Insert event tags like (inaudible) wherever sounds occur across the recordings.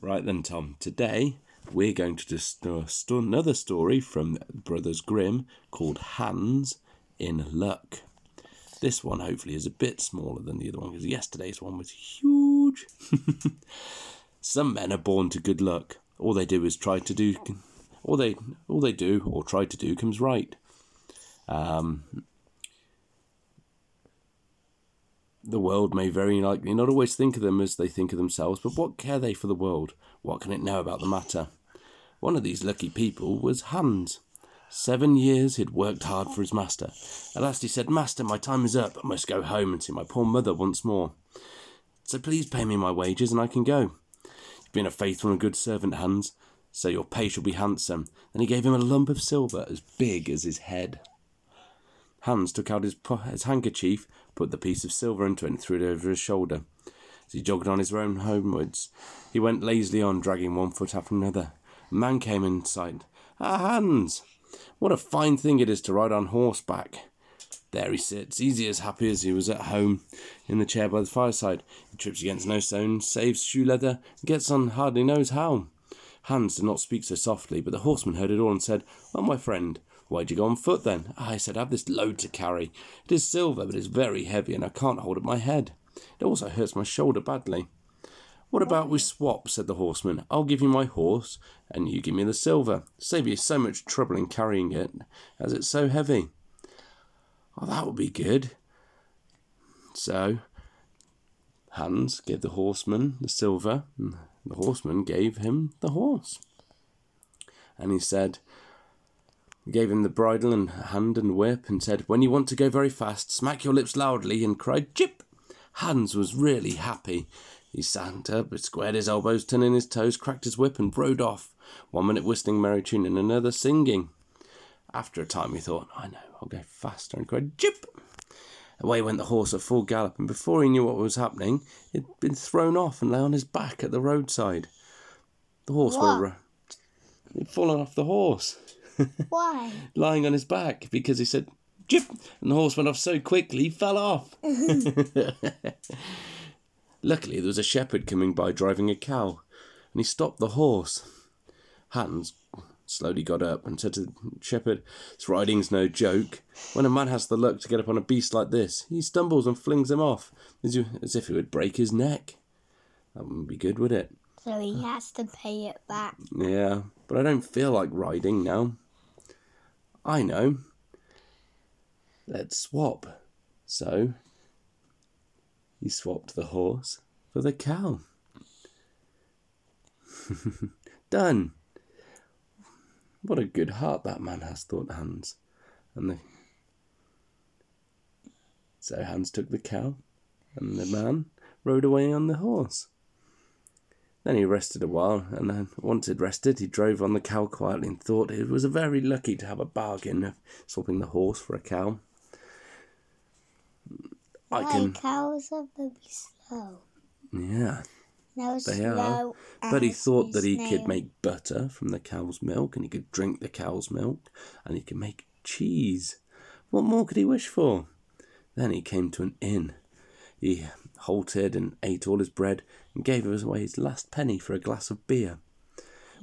Right then, Tom. Today we're going to discuss another story from Brothers Grimm called Hans in Luck. This one hopefully is a bit smaller than the other one because yesterday's one was huge. (laughs) Some men are born to good luck. All they do is try to do, all they all they do or try to do comes right. Um, the world may very likely not always think of them as they think of themselves, but what care they for the world? What can it know about the matter? One of these lucky people was Hans. Seven years he'd worked hard for his master. At last he said, Master, my time is up. I must go home and see my poor mother once more. So please pay me my wages and I can go. You've been a faithful and good servant, Hans, so your pay shall be handsome. Then he gave him a lump of silver as big as his head. Hans took out his, his handkerchief, put the piece of silver into it, and threw it over his shoulder. As he jogged on his road homewards, he went lazily on, dragging one foot after another. A man came in sight. Ah, Hans! What a fine thing it is to ride on horseback! There he sits, easy as happy as he was at home, in the chair by the fireside. He trips against no stone, saves shoe leather, and gets on hardly knows how. Hans did not speak so softly, but the horseman heard it all and said, Well, my friend, Why'd you go on foot then? Ah, I said, I have this load to carry. It is silver, but it's very heavy, and I can't hold up my head. It also hurts my shoulder badly. What about we swap? said the horseman. I'll give you my horse, and you give me the silver. Save you so much trouble in carrying it, as it's so heavy. Oh, that would be good. So, Hans gave the horseman the silver, and the horseman gave him the horse. And he said, gave him the bridle and hand and whip, and said, When you want to go very fast, smack your lips loudly, and cried, Jip! Hans was really happy. He sat up, squared his elbows, turned in his toes, cracked his whip, and rode off, one minute whistling merry tune and another singing. After a time he thought, I know, I'll go faster, and cried, Jip! Away went the horse at full gallop, and before he knew what was happening, he had been thrown off and lay on his back at the roadside. The horse What? were. He'd fallen off the horse (laughs) Why? lying on his back because he said jip and the horse went off so quickly he fell off. (laughs) Luckily there was a shepherd coming by driving a cow and he stopped the horse. Hans slowly got up and said to the shepherd, This riding's no joke. When a man has the luck to get upon a beast like this, he stumbles and flings him off as if he would break his neck. That wouldn't be good, would it? So he has to pay it back. Yeah, but I don't feel like riding now. I know. Let's swap. So, he swapped the horse for the cow. (laughs) Done. What a good heart that man has, thought Hans. And the... So Hans took the cow, and the man rode away on the horse. Then he rested a while, and then once he'd rested, he drove on the cow quietly and thought it was very lucky to have a bargain of swapping the horse for a cow. I Why can, cows are very slow. yeah, No, they are. But he thought that he snail. could make butter from the cow's milk, and he could drink the cow's milk, and he could make cheese. What more could he wish for? Then he came to an inn. He halted and ate all his bread and gave away his last penny for a glass of beer.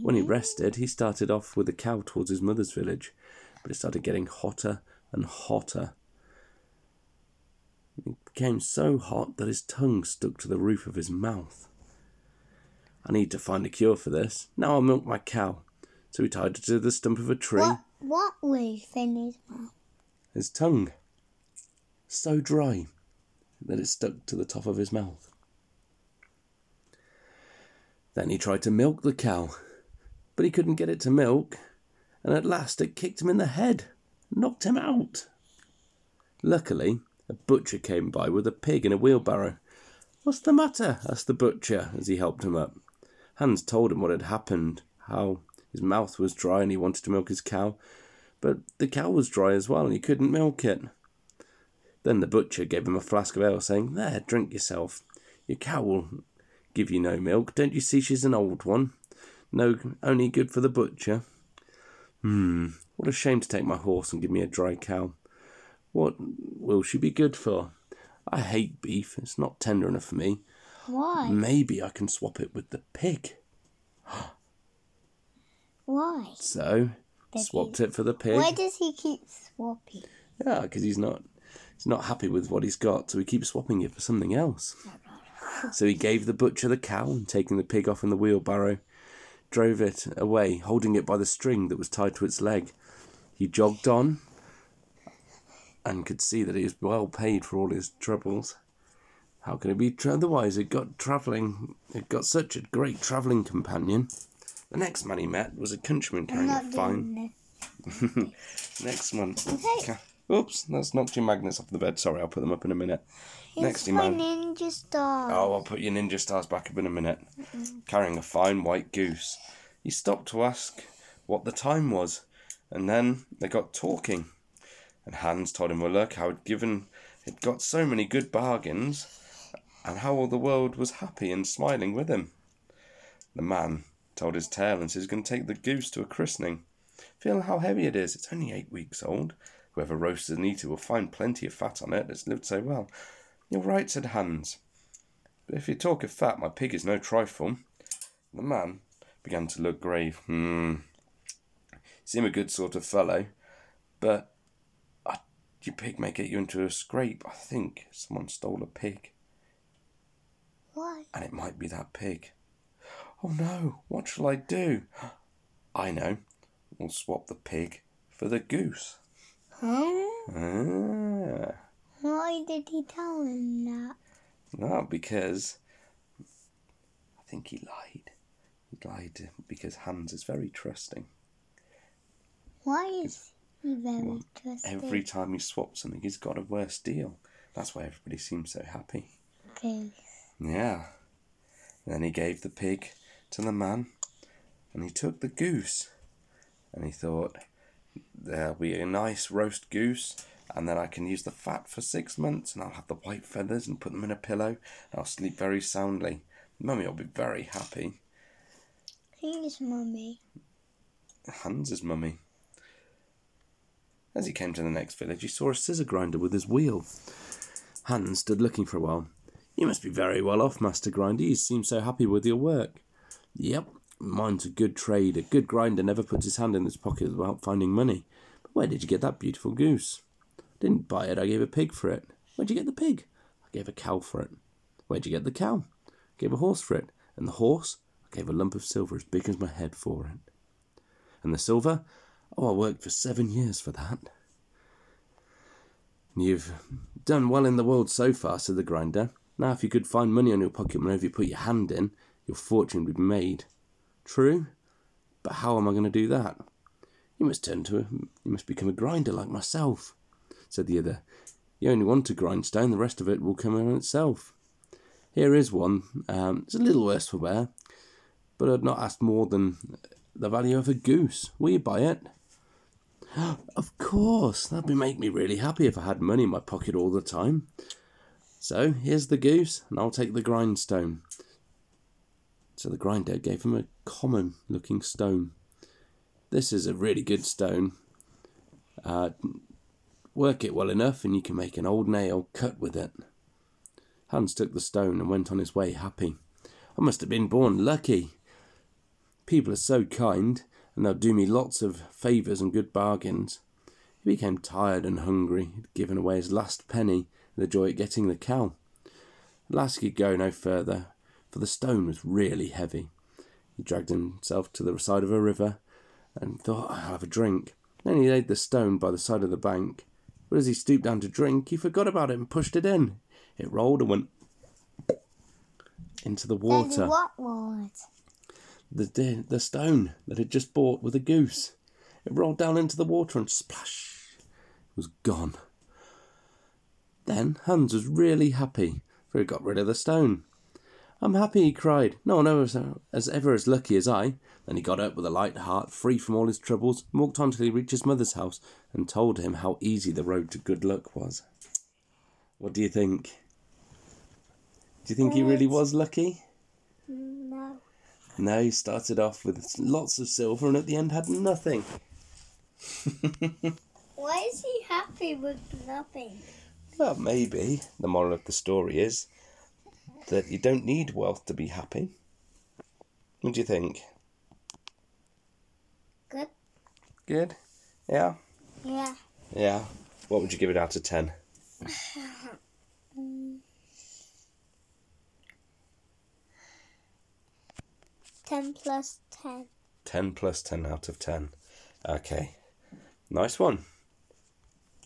When he mm. rested, he started off with the cow towards his mother's village, but it started getting hotter and hotter. It became so hot that his tongue stuck to the roof of his mouth. I need to find a cure for this. Now I'll milk my cow. So he tied it to the stump of a tree. What, what was in his mouth? His tongue. So dry that it stuck to the top of his mouth. Then he tried to milk the cow, but he couldn't get it to milk, and at last it kicked him in the head, knocked him out. Luckily, a butcher came by with a pig in a wheelbarrow. What's the matter? asked the butcher as he helped him up. Hans told him what had happened, how his mouth was dry and he wanted to milk his cow, but the cow was dry as well and he couldn't milk it. Then the butcher gave him a flask of ale, saying, There, drink yourself. Your cow will give you no milk. Don't you see she's an old one? No, only good for the butcher. Hmm, what a shame to take my horse and give me a dry cow. What will she be good for? I hate beef. It's not tender enough for me. Why? Maybe I can swap it with the pig. (gasps) Why? So, Did swapped he- it for the pig. Why does he keep swapping? Yeah, because he's not he's not happy with what he's got, so he keeps swapping it for something else. (laughs) So he gave the butcher the cow and taking the pig off in the wheelbarrow, drove it away, holding it by the string that was tied to its leg. He jogged on and could see that he was well paid for all his troubles. How could it be otherwise? It got travelling. It got such a great travelling companion. The next man he met was a countryman carrying a fine. (laughs) Next one. Okay. Oops, that's knocked your magnets off the bed. Sorry, I'll put them up in a minute. Next It's in my ninja star. Oh, I'll put your ninja stars back up in a minute. Carrying a fine white goose. He stopped to ask what the time was, and then they got talking. And Hans told him, well, look, how he'd given, he'd got so many good bargains, and how all the world was happy and smiling with him. The man told his tale and said he's going to take the goose to a christening. Feel how heavy it is. It's only eight weeks old. Whoever roasts and eats it will find plenty of fat on it. It's lived so well. You're right, said Hans. But if you talk of fat, my pig is no trifle. The man began to look grave. Hmm. Seem a good sort of fellow, but uh, your pig may get you into a scrape. I think someone stole a pig, Why? and it might be that pig. Oh no, what shall I do? I know. We'll swap the pig for the goose. Huh? Ah. Why did he tell him that? No, because I think he lied. He lied because Hans is very trusting. Why is he very trusting? Every time he swaps something, he's got a worse deal. That's why everybody seems so happy. Okay. Yeah. Then he gave the pig to the man, and he took the goose. And he thought, there'll be a nice roast goose, and then I can use the fat for six months, and I'll have the white feathers and put them in a pillow, and I'll sleep very soundly. Mummy will be very happy. Please, mummy. Hans's mummy. As he came to the next village, he saw a scissor grinder with his wheel. Hans stood looking for a while. You must be very well off, Master Grinder. You seem so happy with your work. Yep, mine's a good trade. A good grinder never puts his hand in his pocket without finding money. But where did you get that beautiful goose? I Didn't buy it, I gave a pig for it. Where'd you get the pig? I gave a cow for it. Where'd you get the cow? I gave a horse for it. And the horse? I gave a lump of silver as big as my head for it. And the silver? Oh, I worked for seven years for that. You've done well in the world so far, said the grinder. Now, if you could find money on your pocket whenever you put your hand in, your fortune would be made. True, but how am I going to do that? You must turn to a, you must become a grinder like myself, said the other. You only want a grindstone, the rest of it will come on itself. Here is one. Um, it's a little worse for wear, but I'd not asked more than the value of a goose. Will you buy it? (gasps) Of course, that'd make me really happy if I had money in my pocket all the time. So here's the goose, and I'll take the grindstone. So the grinder gave him a common looking stone. This is a really good stone. Uh, work it well enough, and you can make an old nail cut with it. Hans took the stone and went on his way happy. I must have been born lucky. People are so kind, and they'll do me lots of favours and good bargains. He became tired and hungry. He'd given away his last penny the joy at getting the cow. At last he could go no further, for the stone was really heavy. He dragged himself to the side of a river and thought, I'll have a drink. Then he laid the stone by the side of the bank. But as he stooped down to drink, he forgot about it and pushed it in. It rolled and went into the water what was? the the the stone that he'd just bought with a goose. It rolled down into the water and splash, it was gone. Then Hans was really happy, for he got rid of the stone. I'm happy, he cried. No one ever as uh, ever as lucky as I. Then he got up with a light heart, free from all his troubles, and walked on till he reached his mother's house, and told him how easy the road to good luck was. What do you think? Do you think he really was lucky? No. No, he started off with lots of silver and at the end had nothing. (laughs) Why is he happy with nothing? Well, maybe the moral of the story is that you don't need wealth to be happy. What do you think? Good. Good? Yeah? Yeah. Yeah. What would you give it out of 10? (laughs) 10 plus 10. 10 plus 10 out of 10. Okay. Nice one.